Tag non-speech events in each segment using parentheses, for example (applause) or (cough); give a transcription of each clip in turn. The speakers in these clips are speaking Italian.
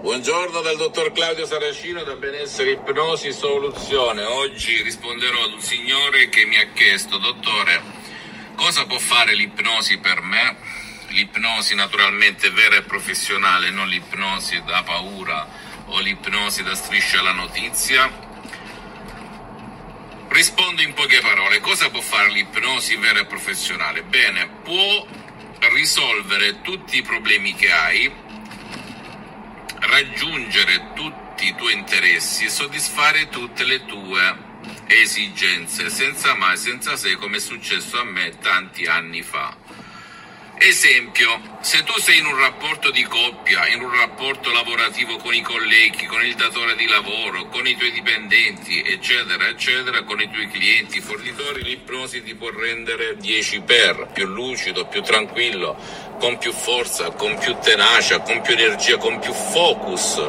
Buongiorno dal dottor Claudio Saracino da Benessere Ipnosi Soluzione. Oggi risponderò ad un signore che mi ha chiesto, dottore, cosa può fare l'ipnosi per me? L'ipnosi naturalmente vera e professionale, non l'ipnosi da paura o l'ipnosi da striscia alla notizia. Rispondo in poche parole, cosa può fare l'ipnosi vera e professionale? Bene, può risolvere tutti i problemi che hai, raggiungere tutti i tuoi interessi e soddisfare tutte le tue esigenze, senza mai, senza se, come è successo a me tanti anni fa. Esempio, se tu sei in un rapporto di coppia, in un rapporto lavorativo con i colleghi, con il datore di lavoro, con i tuoi dipendenti, eccetera, eccetera, con i tuoi clienti, fornitori, l'ipnosi ti può rendere 10 per, più lucido, più tranquillo, con più forza, con più tenacia, con più energia, con più focus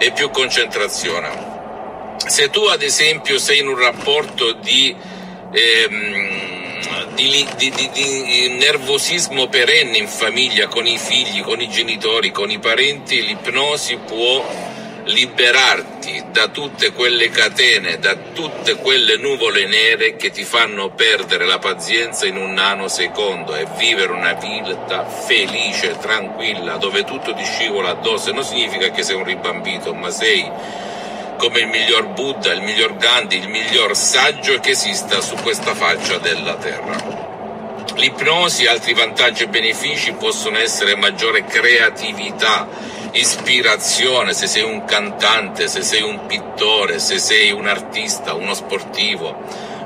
e più concentrazione. Se tu ad esempio sei in un rapporto di... Ehm, di, di, di, di, nervosismo perenne in famiglia, con i figli, con i genitori, con i parenti, l'ipnosi può liberarti da tutte quelle catene, da tutte quelle nuvole nere che ti fanno perdere la pazienza in un nanosecondo e vivere una vita felice, tranquilla, dove tutto ti scivola addosso. Non significa che sei un ribambito, ma sei come il miglior Buddha, il miglior Gandhi, il miglior saggio che esista su questa faccia della terra. L'ipnosi e altri vantaggi e benefici possono essere maggiore creatività, ispirazione, se sei un cantante, se sei un pittore, se sei un artista, uno sportivo,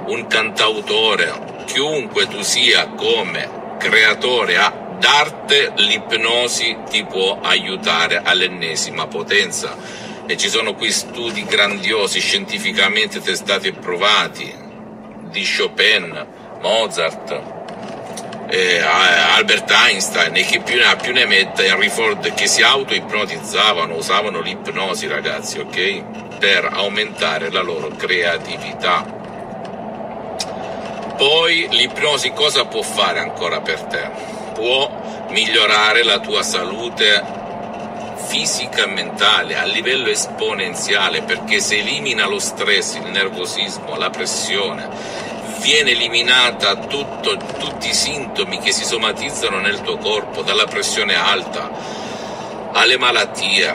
un cantautore, chiunque tu sia come creatore d'arte, l'ipnosi ti può aiutare all'ennesima potenza e ci sono qui studi grandiosi, scientificamente testati e provati, di Chopin, Mozart, eh, Albert Einstein e chi più ne ha più ne metta, Henry Ford, che si auto-ipnotizzavano, usavano l'ipnosi ragazzi, ok? Per aumentare la loro creatività. Poi l'ipnosi cosa può fare ancora per te? Può migliorare la tua salute fisica e mentale a livello esponenziale perché se elimina lo stress, il nervosismo, la pressione, viene eliminata tutto, tutti i sintomi che si somatizzano nel tuo corpo, dalla pressione alta alle malattie,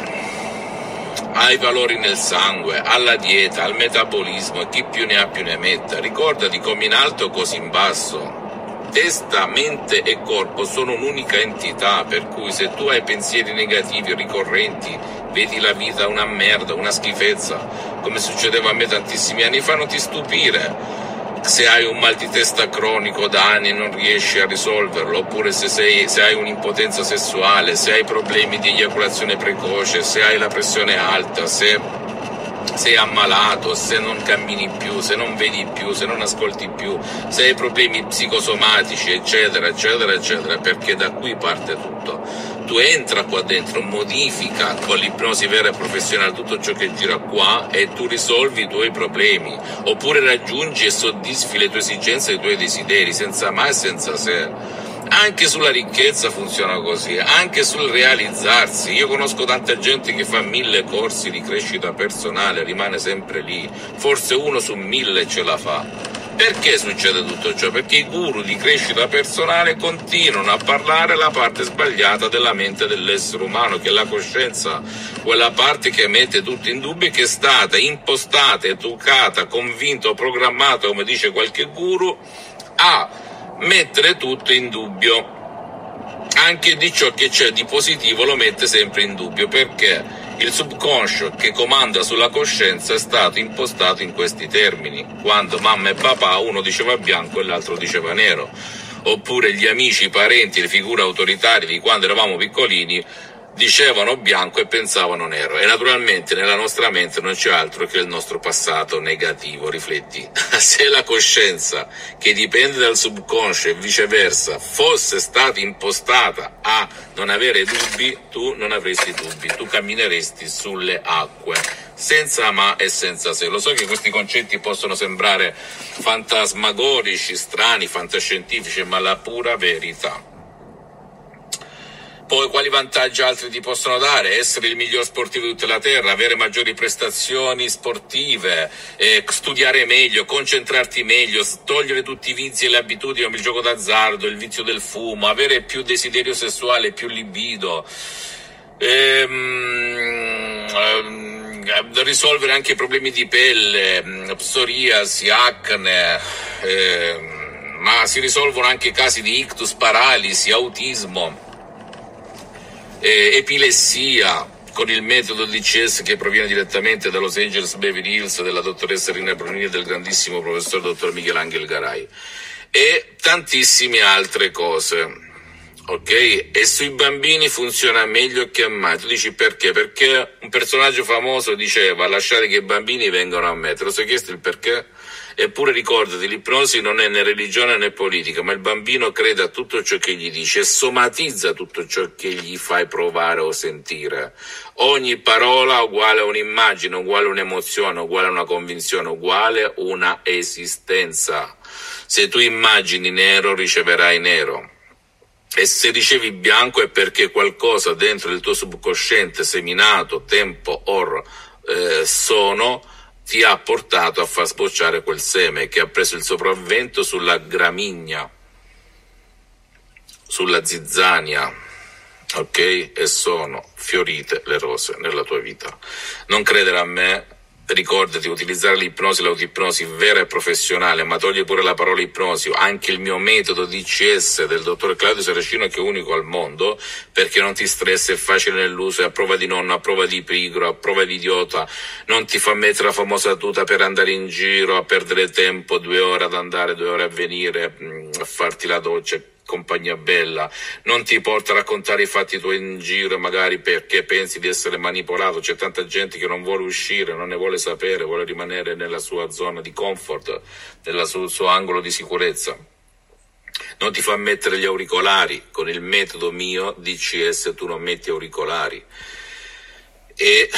ai valori nel sangue, alla dieta, al metabolismo e chi più ne ha più ne metta. Ricordati come in alto così in basso testa, mente e corpo sono un'unica entità, per cui se tu hai pensieri negativi ricorrenti, vedi la vita una merda, una schifezza, come succedeva a me tantissimi anni fa, non ti stupire. Se hai un mal di testa cronico da anni e non riesci a risolverlo, oppure se, sei, se, hai un'impotenza sessuale, se hai problemi di eiaculazione precoce, se hai la pressione alta, se sei ammalato, se non cammini più, se non vedi più, se non ascolti più, se hai problemi psicosomatici, eccetera, eccetera, eccetera, perché da qui parte tutto. Tu entra qua dentro, modifica con l'ipnosi vera e professionale tutto ciò che gira qua e tu risolvi i tuoi problemi, oppure raggiungi e soddisfi le tue esigenze e i tuoi desideri, senza mai e senza se anche sulla ricchezza funziona così, anche sul realizzarsi. Io conosco tanta gente che fa mille corsi di crescita personale, rimane sempre lì, forse uno su mille ce la fa. Perché succede tutto ciò? Perché i guru di crescita personale continuano a parlare la parte sbagliata della mente dell'essere umano, che è la coscienza, quella parte che mette tutto in dubbio e che è stata impostata, educata, convinta, programmata, come dice qualche guru, a mettere tutto in dubbio. Anche di ciò che c'è di positivo lo mette sempre in dubbio perché il subconscio che comanda sulla coscienza è stato impostato in questi termini, quando mamma e papà uno diceva bianco e l'altro diceva nero, oppure gli amici, i parenti, le figure autoritarie di quando eravamo piccolini dicevano bianco e pensavano nero e naturalmente nella nostra mente non c'è altro che il nostro passato negativo, rifletti. (laughs) Se la coscienza che dipende dal subconscio e viceversa fosse stata impostata a non avere dubbi, tu non avresti dubbi, tu cammineresti sulle acque, senza ma e senza se. Lo so che questi concetti possono sembrare fantasmagorici, strani, fantascientifici, ma la pura verità. Poi quali vantaggi altri ti possono dare? Essere il miglior sportivo di tutta la terra, avere maggiori prestazioni sportive, eh, studiare meglio, concentrarti meglio, togliere tutti i vizi e le abitudini come il gioco d'azzardo, il vizio del fumo, avere più desiderio sessuale, più libido. Ehm, ehm, risolvere anche problemi di pelle, psoriasi, acne, ehm, ma si risolvono anche casi di ictus, paralisi, autismo eh, epilessia con il metodo DCS che proviene direttamente da Los Angeles Beverly Hills della dottoressa Rina Brunini e del grandissimo professor dottor Michelangelo Garai e tantissime altre cose. Ok? E sui bambini funziona meglio che mai. Tu dici perché? Perché un personaggio famoso diceva lasciate che i bambini vengano a me. Te lo sei chiesto il perché? Eppure ricordati, l'ipnosi non è né religione né politica, ma il bambino crede a tutto ciò che gli dice e somatizza tutto ciò che gli fai provare o sentire. Ogni parola uguale a un'immagine, uguale a un'emozione, uguale a una convinzione, uguale a una esistenza. Se tu immagini nero, riceverai nero. E se ricevi bianco è perché qualcosa dentro il tuo subconsciente, seminato, tempo or eh, sono, ti ha portato a far sbocciare quel seme che ha preso il sopravvento sulla gramigna, sulla zizzania, ok? E sono fiorite le rose nella tua vita. Non credere a me ricordati, utilizzare l'ipnosi, l'autipnosi vera e professionale, ma togli pure la parola ipnosi, anche il mio metodo DCS del dottor Claudio Saracino che è unico al mondo, perché non ti stressa, è facile nell'uso, è a prova di nonno, a prova di pigro, a prova di idiota, non ti fa mettere la famosa tuta per andare in giro, a perdere tempo, due ore ad andare, due ore a venire, mm, a farti la doccia compagnia bella, non ti porta a raccontare i fatti tuoi in giro magari perché pensi di essere manipolato, c'è tanta gente che non vuole uscire, non ne vuole sapere, vuole rimanere nella sua zona di comfort, nel suo, suo angolo di sicurezza. Non ti fa mettere gli auricolari, con il metodo mio DCS tu non metti auricolari e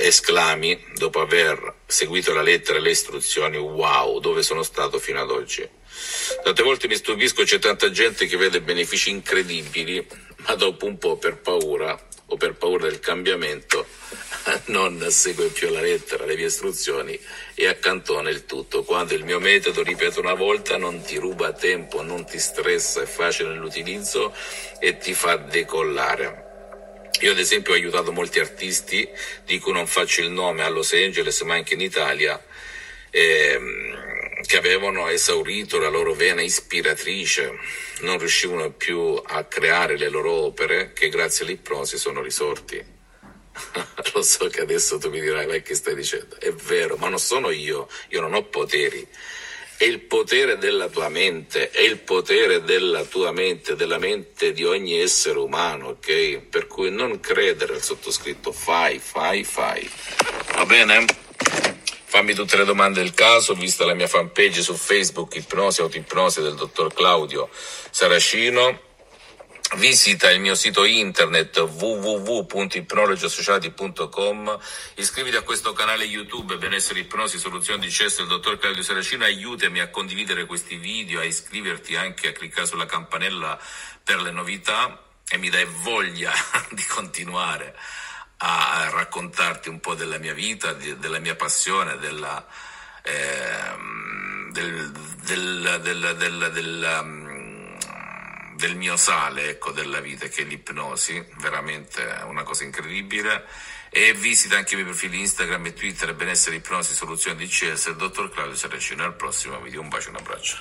esclami, dopo aver seguito la lettera e le istruzioni, wow, dove sono stato fino ad oggi. Tante volte mi stupisco, c'è tanta gente che vede benefici incredibili, ma dopo un po' per paura o per paura del cambiamento (laughs) non segue più la lettera, le mie istruzioni e accantona il tutto. Quando il mio metodo, ripeto una volta, non ti ruba tempo, non ti stressa, è facile nell'utilizzo e ti fa decollare. Io ad esempio ho aiutato molti artisti, di cui non faccio il nome a Los Angeles, ma anche in Italia, ehm, che avevano esaurito la loro vena ispiratrice, non riuscivano più a creare le loro opere, che grazie all'ipnosi sono risorti. (laughs) Lo so che adesso tu mi dirai, ma che stai dicendo? È vero, ma non sono io, io non ho poteri è il potere della tua mente, è il potere della tua mente, della mente di ogni essere umano, ok? Per cui non credere al sottoscritto, fai, fai, fai. Va bene? Fammi tutte le domande del caso, vista la mia fanpage su Facebook, Ipnosi, Autoipnosi del dottor Claudio Saracino Visita il mio sito internet www.ipnologiassociati.com, iscriviti a questo canale YouTube Benessere Ipnosi Soluzioni di Cesso del dottor Claudio Saracino, aiutami a condividere questi video, a iscriverti anche a cliccare sulla campanella per le novità. E mi dai voglia (laughs) di continuare a raccontarti un po' della mia vita, della mia passione, della, eh, del, del, del, del del mio sale ecco, della vita, che è l'ipnosi, veramente una cosa incredibile. E visita anche i miei profili Instagram e Twitter, benessere ipnosi, soluzioni di CS, il dottor Claudio Saracino. Al prossimo video, un bacio e un abbraccio.